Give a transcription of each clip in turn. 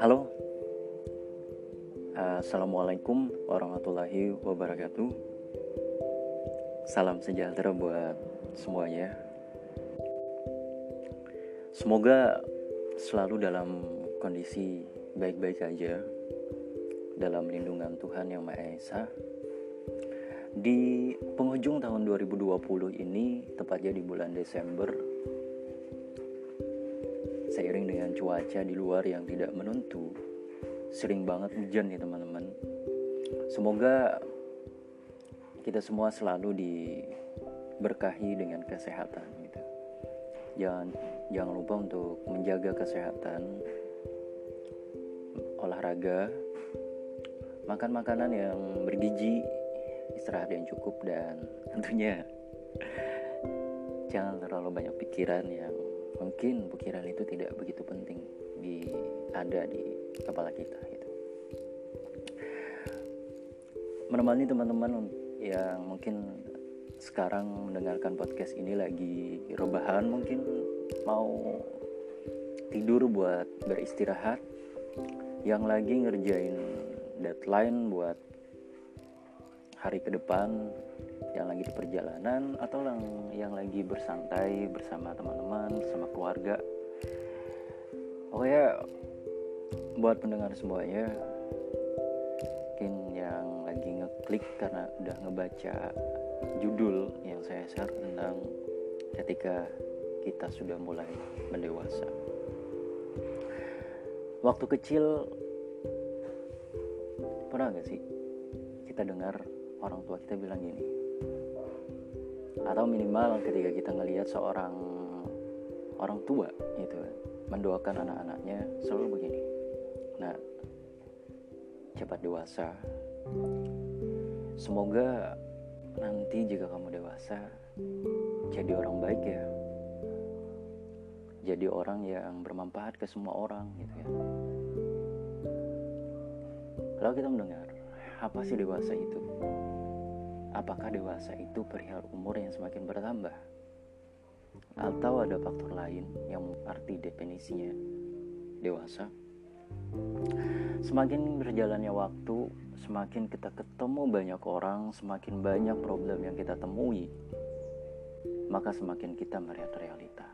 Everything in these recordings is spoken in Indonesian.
Halo, Assalamualaikum warahmatullahi wabarakatuh. Salam sejahtera buat semuanya. Semoga selalu dalam kondisi baik-baik aja dalam lindungan Tuhan Yang Maha Esa. Di penghujung tahun 2020 ini, tepatnya di bulan Desember, seiring dengan cuaca di luar yang tidak menentu sering banget hujan nih teman-teman. Semoga kita semua selalu diberkahi dengan kesehatan gitu. Jangan jangan lupa untuk menjaga kesehatan olahraga makan makanan yang bergizi istirahat yang cukup dan tentunya jangan terlalu banyak pikiran yang mungkin pikiran itu tidak begitu penting di ada di kepala kita gitu. Menemani teman-teman yang mungkin sekarang mendengarkan podcast ini lagi rebahan mungkin mau tidur buat beristirahat yang lagi ngerjain deadline buat hari ke depan yang lagi di perjalanan atau yang, yang lagi bersantai bersama teman-teman, bersama keluarga. Pokoknya buat pendengar semuanya, mungkin yang lagi ngeklik karena udah ngebaca judul yang saya share tentang ketika kita sudah mulai mendewasa. Waktu kecil pernah gak sih kita dengar orang tua kita bilang gini. Atau minimal ketika kita ngelihat seorang orang tua gitu mendoakan anak-anaknya selalu begini. Nah cepat dewasa. Semoga nanti jika kamu dewasa jadi orang baik ya. Jadi orang yang bermanfaat ke semua orang gitu ya. Kalau kita mendengar apa sih dewasa itu apakah dewasa itu perihal umur yang semakin bertambah? Atau ada faktor lain yang arti definisinya dewasa? Semakin berjalannya waktu, semakin kita ketemu banyak orang, semakin banyak problem yang kita temui, maka semakin kita melihat realita.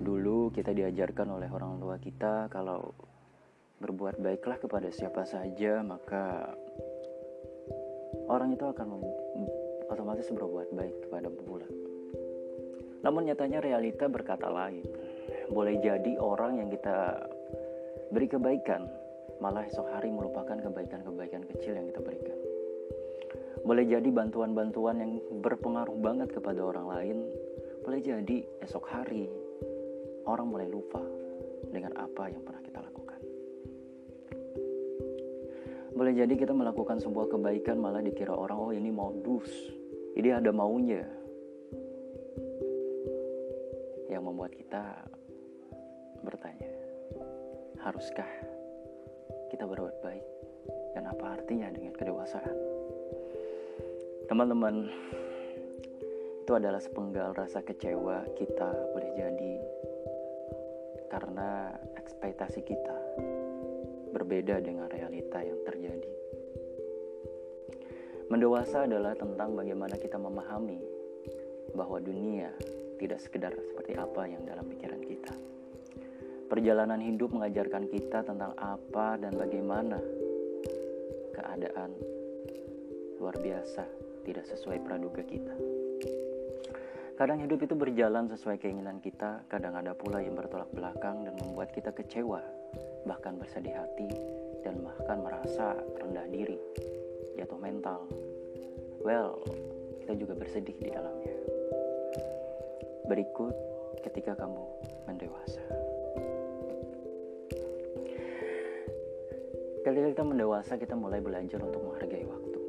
Dulu kita diajarkan oleh orang tua kita kalau berbuat baiklah kepada siapa saja, maka orang itu akan otomatis berbuat baik kepada bulan. Namun nyatanya realita berkata lain. Boleh jadi orang yang kita beri kebaikan, malah esok hari melupakan kebaikan-kebaikan kecil yang kita berikan. Boleh jadi bantuan-bantuan yang berpengaruh banget kepada orang lain, boleh jadi esok hari orang mulai lupa dengan apa yang pernah kita lakukan. Boleh jadi kita melakukan sebuah kebaikan malah dikira orang, oh ini modus. Ini ada maunya. Yang membuat kita bertanya, haruskah kita berbuat baik? Dan apa artinya dengan kedewasaan? Teman-teman, itu adalah sepenggal rasa kecewa kita boleh jadi karena ekspektasi kita berbeda dengan realita yang terjadi. Mendewasa adalah tentang bagaimana kita memahami bahwa dunia tidak sekedar seperti apa yang dalam pikiran kita. Perjalanan hidup mengajarkan kita tentang apa dan bagaimana keadaan luar biasa tidak sesuai praduga kita. Kadang hidup itu berjalan sesuai keinginan kita, kadang ada pula yang bertolak belakang dan membuat kita kecewa bahkan bersedih hati, dan bahkan merasa rendah diri, jatuh mental. Well, kita juga bersedih di dalamnya. Berikut ketika kamu mendewasa. Ketika kita mendewasa, kita mulai belajar untuk menghargai waktu.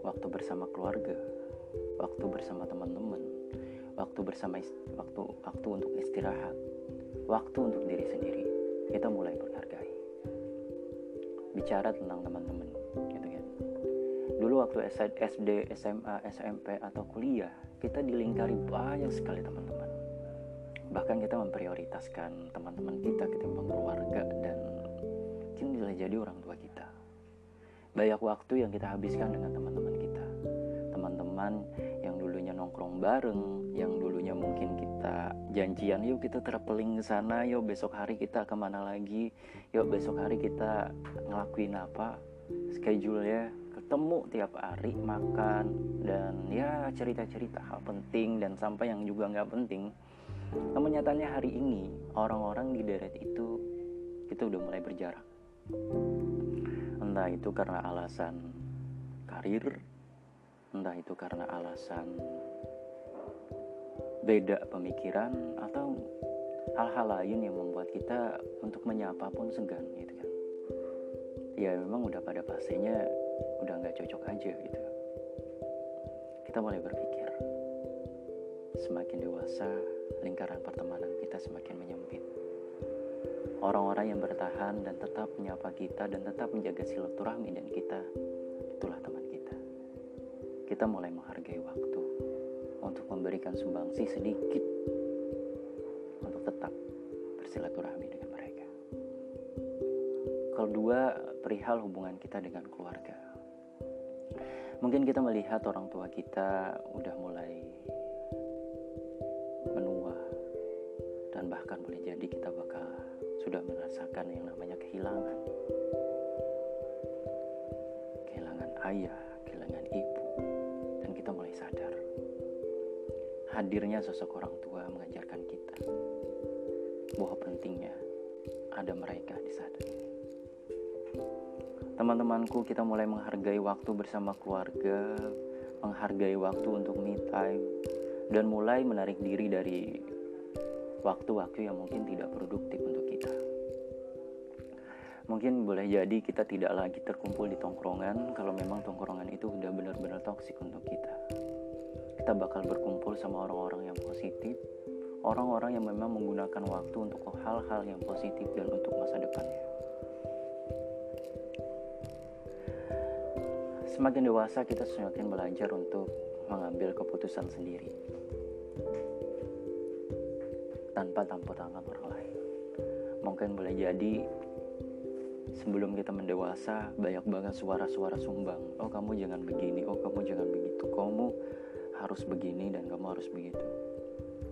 Waktu bersama keluarga, waktu bersama teman-teman, waktu bersama waktu waktu untuk istirahat, waktu untuk diri sendiri. Kita mulai menghargai. Bicara tentang teman-teman gitu kan. Dulu waktu SD SMA SMP atau kuliah kita dilingkari banyak sekali teman-teman. Bahkan kita memprioritaskan teman-teman kita ketimbang keluarga dan mungkin bisa jadi orang tua kita. Banyak waktu yang kita habiskan dengan teman-teman kita. Teman-teman yang dulunya nongkrong bareng yang dulunya mungkin kita janjian yuk kita terpeling ke sana yuk besok hari kita ke mana lagi yuk besok hari kita ngelakuin apa schedule ya ketemu tiap hari makan dan ya cerita-cerita hal penting dan sampai yang juga nggak penting namun nyatanya hari ini orang-orang di deret itu kita udah mulai berjarak. Entah itu karena alasan karir, entah itu karena alasan beda pemikiran atau hal-hal lain yang membuat kita untuk menyapa pun segan gitu kan. Ya memang udah pada pasenya udah nggak cocok aja gitu. Kita mulai berpikir semakin dewasa lingkaran pertemanan kita semakin menyempit. Orang-orang yang bertahan dan tetap menyapa kita dan tetap menjaga silaturahmi dan kita, itulah teman kita. Mulai menghargai waktu untuk memberikan sumbangsi sedikit untuk tetap bersilaturahmi dengan mereka. Kalau dua, perihal hubungan kita dengan keluarga. Mungkin kita melihat orang tua kita udah mulai bahkan boleh jadi kita bakal sudah merasakan yang namanya kehilangan kehilangan ayah hadirnya sosok orang tua mengajarkan kita bahwa pentingnya ada mereka di saat ini teman-temanku kita mulai menghargai waktu bersama keluarga menghargai waktu untuk me time dan mulai menarik diri dari waktu-waktu yang mungkin tidak produktif untuk kita. Mungkin boleh jadi kita tidak lagi terkumpul di tongkrongan kalau memang tongkrongan itu udah benar-benar toksik untuk kita. Kita bakal berkumpul sama orang-orang yang positif, orang-orang yang memang menggunakan waktu untuk hal-hal yang positif dan untuk masa depannya. Semakin dewasa kita semakin belajar untuk mengambil keputusan sendiri tanpa campur tangan orang lain. Mungkin boleh jadi sebelum kita mendewasa banyak banget suara-suara sumbang. Oh kamu jangan begini, oh kamu jangan begitu, kamu harus begini dan kamu harus begitu.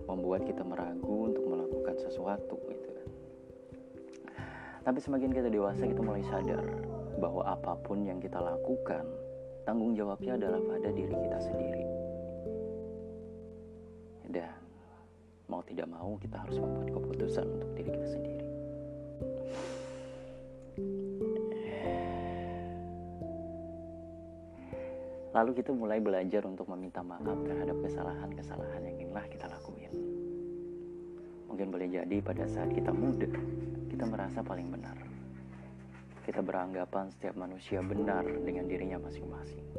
Membuat kita meragu untuk melakukan sesuatu gitu kan. Tapi semakin kita dewasa kita mulai sadar bahwa apa pun yang kita lakukan tanggung jawabnya adalah pada diri kita sendiri. Dan mau tidak mau kita harus membuat keputusan untuk diri kita sendiri lalu kita mulai belajar untuk meminta maaf terhadap kesalahan-kesalahan yang ingin kita lakuin mungkin boleh jadi pada saat kita muda kita merasa paling benar kita beranggapan setiap manusia benar dengan dirinya masing-masing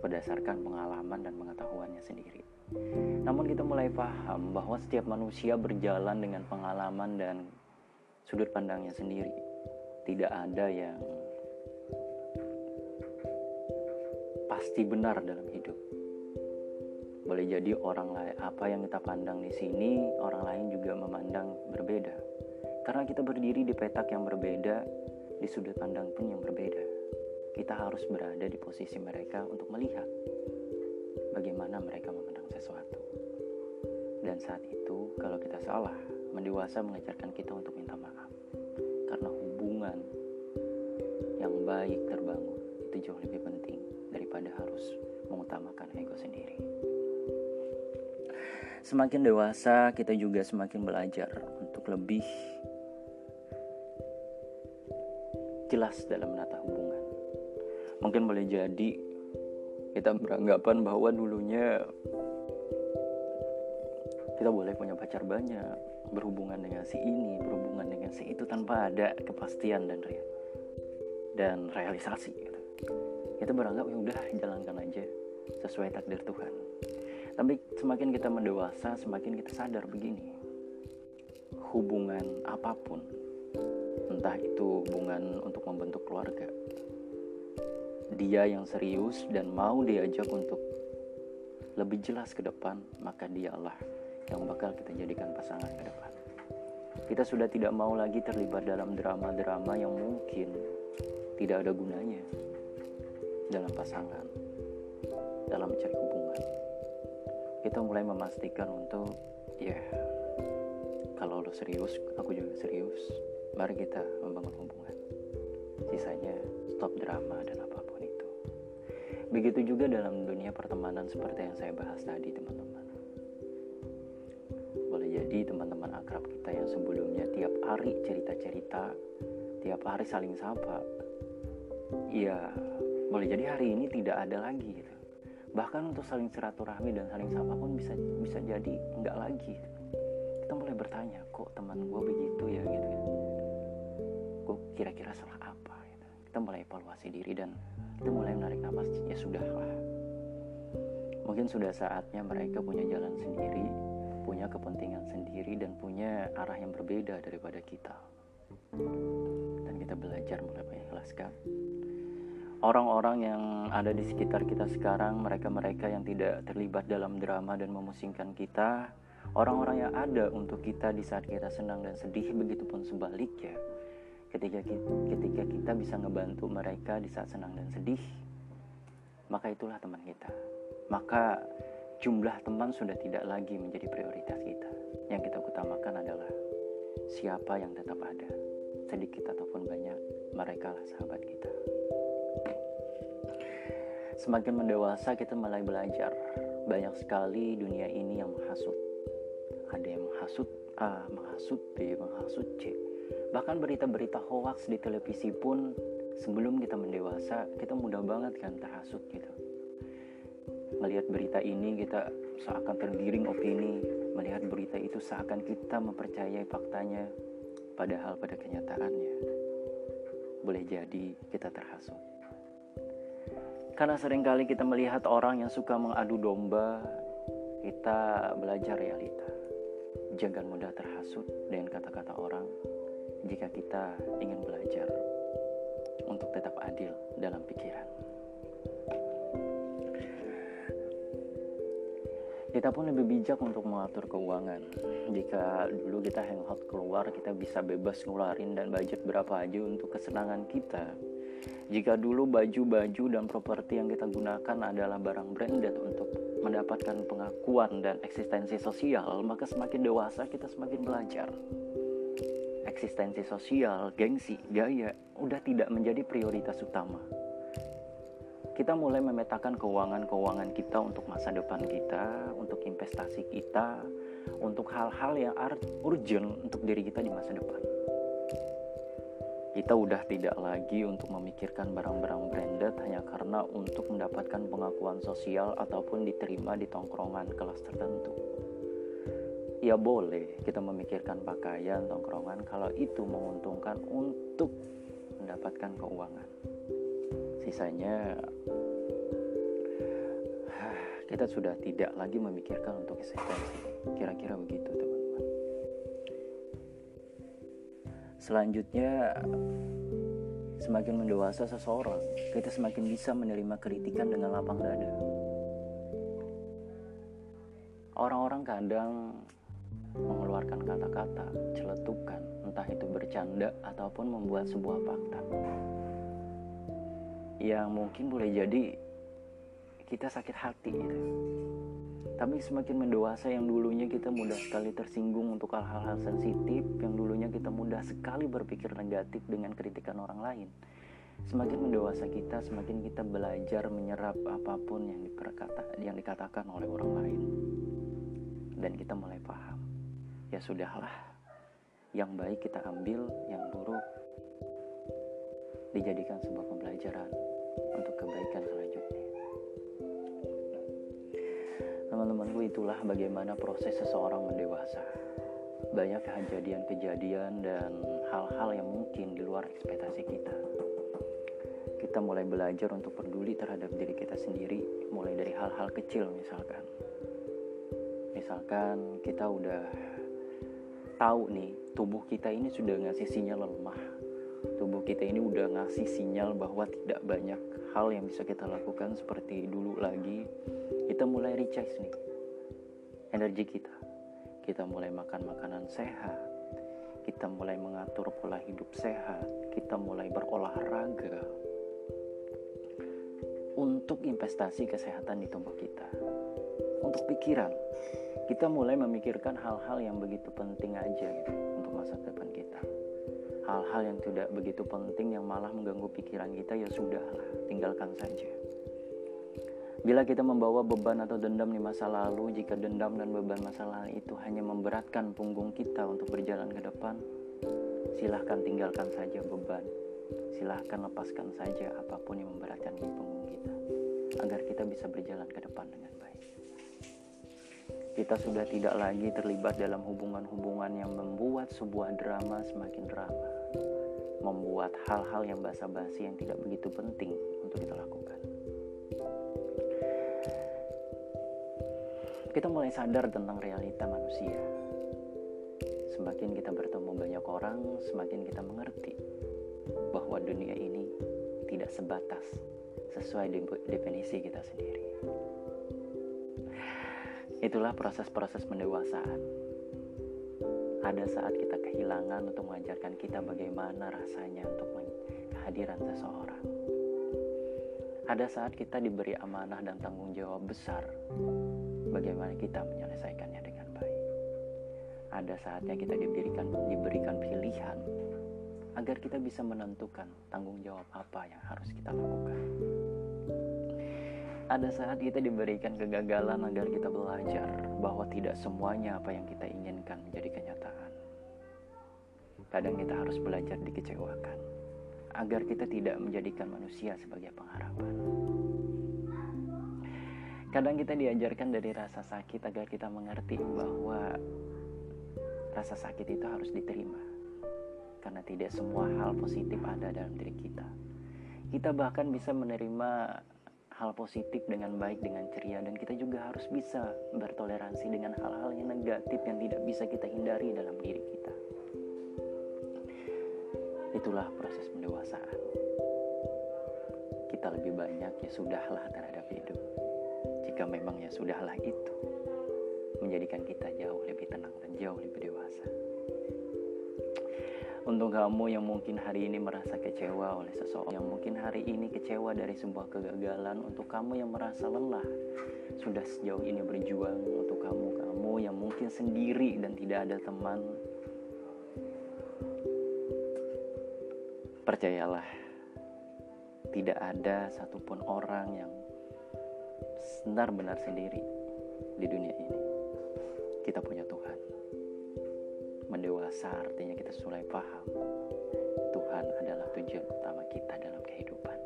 berdasarkan pengalaman dan pengetahuannya sendiri. Namun kita mulai paham bahwa setiap manusia berjalan dengan pengalaman dan sudut pandangnya sendiri. Tidak ada yang pasti benar dalam hidup. Boleh jadi orang lain apa yang kita pandang di sini, orang lain juga memandang berbeda. Karena kita berdiri di petak yang berbeda, di sudut pandang pun yang berbeda kita harus berada di posisi mereka untuk melihat bagaimana mereka memandang sesuatu. Dan saat itu, kalau kita salah, mendewasa mengajarkan kita untuk minta maaf. Karena hubungan yang baik terbangun itu jauh lebih penting daripada harus mengutamakan ego sendiri. Semakin dewasa, kita juga semakin belajar untuk lebih jelas dalam menata hubungan mungkin boleh jadi kita beranggapan bahwa dulunya kita boleh punya pacar banyak berhubungan dengan si ini berhubungan dengan si itu tanpa ada kepastian dan dan realisasi gitu. Kita beranggap ya udah jalankan aja sesuai takdir Tuhan tapi semakin kita mendewasa semakin kita sadar begini hubungan apa pun entah itu hubungan untuk membentuk keluarga dia yang serius dan mau diajak untuk lebih jelas ke depan, maka dialah yang bakal kita jadikan pasangan ke depan. Kita sudah tidak mau lagi terlibat dalam drama-drama yang mungkin tidak ada gunanya dalam pasangan, dalam mencari hubungan. Kita mulai memastikan untuk, ya, kalau lo serius, aku juga serius. Mari kita membangun hubungan. Sisanya stop drama dan apa pun itu. Begitu juga dalam dunia pertemanan seperti yang saya bahas tadi, teman-teman. Boleh jadi teman-teman akrab kita yang sebelumnya tiap hari cerita-cerita, tiap hari saling sapa, ya boleh jadi hari ini tidak ada lagi gitu. Bahkan untuk saling silaturahmi dan saling sapa pun bisa bisa jadi enggak lagi. Kita mulai bertanya, kok teman gue begitu ya gitu ya. Gue kira-kira salah apa gitu. Kita mulai evaluasi diri dan kita mulai menarik nafas, ya sudahlah. Mungkin sudah saatnya mereka punya jalan sendiri, punya kepentingan sendiri dan punya arah yang berbeda daripada kita. Dan kita belajar mulai mengikhlaskan orang-orang yang ada di sekitar kita sekarang, mereka-mereka yang tidak terlibat dalam drama dan memusingkan kita, orang-orang yang ada untuk kita di saat kita senang dan sedih, begitupun sebaliknya. Ketika kita, ketika kita bisa ngebantu mereka di saat senang dan sedih, maka itulah teman kita. Maka jumlah teman sudah tidak lagi menjadi prioritas kita. Yang kita utamakan adalah siapa yang tetap ada, sedikit ataupun banyak, mereka lah sahabat kita. Semakin mendewasa kita mulai belajar banyak sekali dunia ini yang menghasut. Ada yang menghasut A, menghasut B, menghasut C. Bahkan berita-berita hoax di televisi pun sebelum kita mendewasa kita mudah banget kan terhasut gitu. Melihat berita ini kita seakan tergiring opini, melihat berita itu seakan kita mempercayai faktanya, padahal pada kenyataannya boleh jadi kita terhasut. Karena sering kali kita melihat orang yang suka mengadu domba, kita belajar realita. Jangan mudah terhasut dengan kata-kata orang jika kita ingin belajar untuk tetap adil dalam pikiran. Kita pun lebih bijak untuk mengatur keuangan. Jika dulu kita hangout keluar, kita bisa bebas ngeluarin dan budget berapa aja untuk kesenangan kita jika dulu baju-baju dan properti yang kita gunakan adalah barang branded untuk mendapatkan pengakuan dan eksistensi sosial, maka semakin dewasa kita semakin belajar. Eksistensi sosial, gengsi, gaya, udah tidak menjadi prioritas utama. Kita mulai memetakan keuangan-keuangan kita untuk masa depan kita, untuk investasi kita, untuk hal-hal yang urgent untuk diri kita di masa depan kita udah tidak lagi untuk memikirkan barang-barang branded hanya karena untuk mendapatkan pengakuan sosial ataupun diterima di tongkrongan kelas tertentu. Ya boleh kita memikirkan pakaian tongkrongan kalau itu menguntungkan untuk mendapatkan keuangan. Sisanya kita sudah tidak lagi memikirkan untuk eksistensi. Kira-kira begitu teman. Selanjutnya, semakin mendewasa seseorang, kita semakin bisa menerima kritikan dengan lapang dada. Orang-orang kadang mengeluarkan kata-kata, celetukan, entah itu bercanda ataupun membuat sebuah fakta. Yang mungkin boleh jadi kita sakit hati gitu. Tapi semakin mendewasa yang dulunya kita mudah sekali tersinggung untuk hal-hal sensitif, yang dulunya kita mudah sekali berpikir negatif dengan kritikan orang lain. Semakin mendewasa kita, semakin kita belajar menyerap apa pun yang diperkata, yang dikatakan oleh orang lain. Dan kita mulai paham. Ya sudahlah. Yang baik kita ambil, yang buruk dijadikan sebuah pembelajaran untuk kebaikan selanjutnya teman-temanku itulah bagaimana proses seseorang mendewasa. Banyak kejadian-kejadian dan hal-hal yang mungkin di luar ekspektasi kita. Kita mulai belajar untuk peduli terhadap diri kita sendiri, mulai dari hal-hal kecil misalkan. Misalkan kita udah tahu nih, tubuh kita ini sudah ngasih sinyal lemah. Tubuh kita ini udah ngasih sinyal bahwa tidak banyak hal yang bisa kita lakukan seperti dulu lagi kita mulai recharge nih. Energi kita. Kita mulai makan makanan sehat. Kita mulai mengatur pola hidup sehat. Kita mulai berolahraga. Untuk investasi kesehatan di tubuh kita. Untuk pikiran. Kita mulai memikirkan hal-hal yang begitu penting aja gitu untuk masa depan kita. Hal-hal yang tidak begitu penting yang malah mengganggu pikiran kita ya sudahlah tinggalkan saja Bila kita membawa beban atau dendam di masa lalu, jika dendam dan beban masa lalu itu hanya memberatkan punggung kita untuk berjalan ke depan, silahkan tinggalkan saja beban. Silahkan lepaskan saja apa pun yang memberatkan di punggung kita, agar kita bisa berjalan ke depan dengan baik. Kita sudah tidak lagi terlibat dalam hubungan-hubungan yang membuat sebuah drama semakin drama, membuat hal-hal yang basa-basi yang tidak begitu penting untuk kita lakukan. Kita mulai sadar tentang realita manusia. Semakin kita bertemu banyak orang, semakin kita mengerti bahwa dunia ini tidak sebatas sesuai definisi kita sendiri. Itulah proses-proses pendewasaan. Ada saat kita kehilangan untuk mengajarkan kita bagaimana rasanya untuk kehadiran seseorang. Ada saat kita diberi amanah dan tanggung jawab besar bagaimana kita menyelesaikannya dengan baik. Ada saatnya kita diberikan diberikan pilihan agar kita bisa menentukan tanggung jawab apa yang harus kita lakukan. Ada saat kita diberikan kegagalan agar kita belajar bahwa tidak semuanya apa yang kita inginkan menjadi kenyataan. Kadang kita harus belajar dikecewakan agar kita tidak menjadikan manusia sebagai pengharapan. Kadang kita diajarkan dari rasa sakit agar kita mengerti bahwa rasa sakit itu harus diterima. Karena tidak semua hal positif ada dalam diri kita. Kita bahkan bisa menerima hal positif dengan baik, dengan ceria, dan kita juga harus bisa bertoleransi dengan hal-hal yang negatif yang tidak bisa kita hindari dalam diri kita. Itulah proses pendewasaan. Kita lebih banyak ya sudahlah terhadap hidup jika memang ya sudahlah itu menjadikan kita jauh lebih tenang dan jauh lebih dewasa. Untuk kamu yang mungkin hari ini merasa kecewa oleh seseorang, yang mungkin hari ini kecewa dari sebuah kegagalan, untuk kamu yang merasa lelah, sudah sejauh ini berjuang untuk kamu, kamu yang mungkin sendiri dan tidak ada teman, percayalah, tidak ada satupun orang yang benar-benar sendiri di dunia ini. Kita punya Tuhan. Mendewasa artinya kita mulai paham Tuhan adalah tujuan utama kita dalam kehidupan.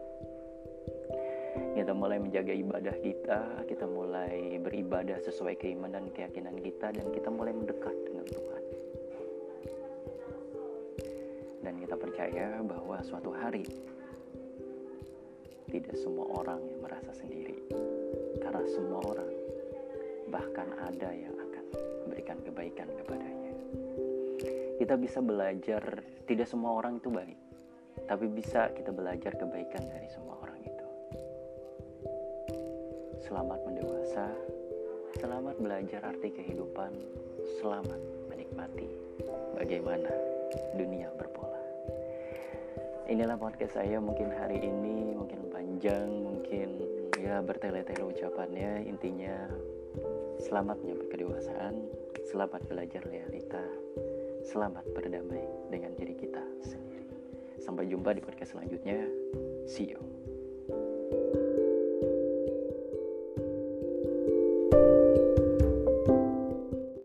Kita mulai menjaga ibadah kita, kita mulai beribadah sesuai keimanan dan keyakinan kita dan kita mulai mendekat dengan Tuhan. Dan kita percaya bahwa suatu hari tidak semua orang yang merasa sendiri semua orang. Bahkan ada yang akan memberikan kebaikan kepadanya. Kita bisa belajar tidak semua orang itu baik. Tapi bisa kita belajar kebaikan dari semua orang itu. Selamat mendewasa selamat belajar arti kehidupan selamat menikmati bagaimana dunia berpola. Inilah podcast saya mungkin hari ini mungkin panjang mungkin ya bertele-tele ucapannya intinya selamat menyampai kedewasaan selamat belajar realita selamat berdamai dengan diri kita sendiri. Sampai jumpa di podcast selanjutnya. See you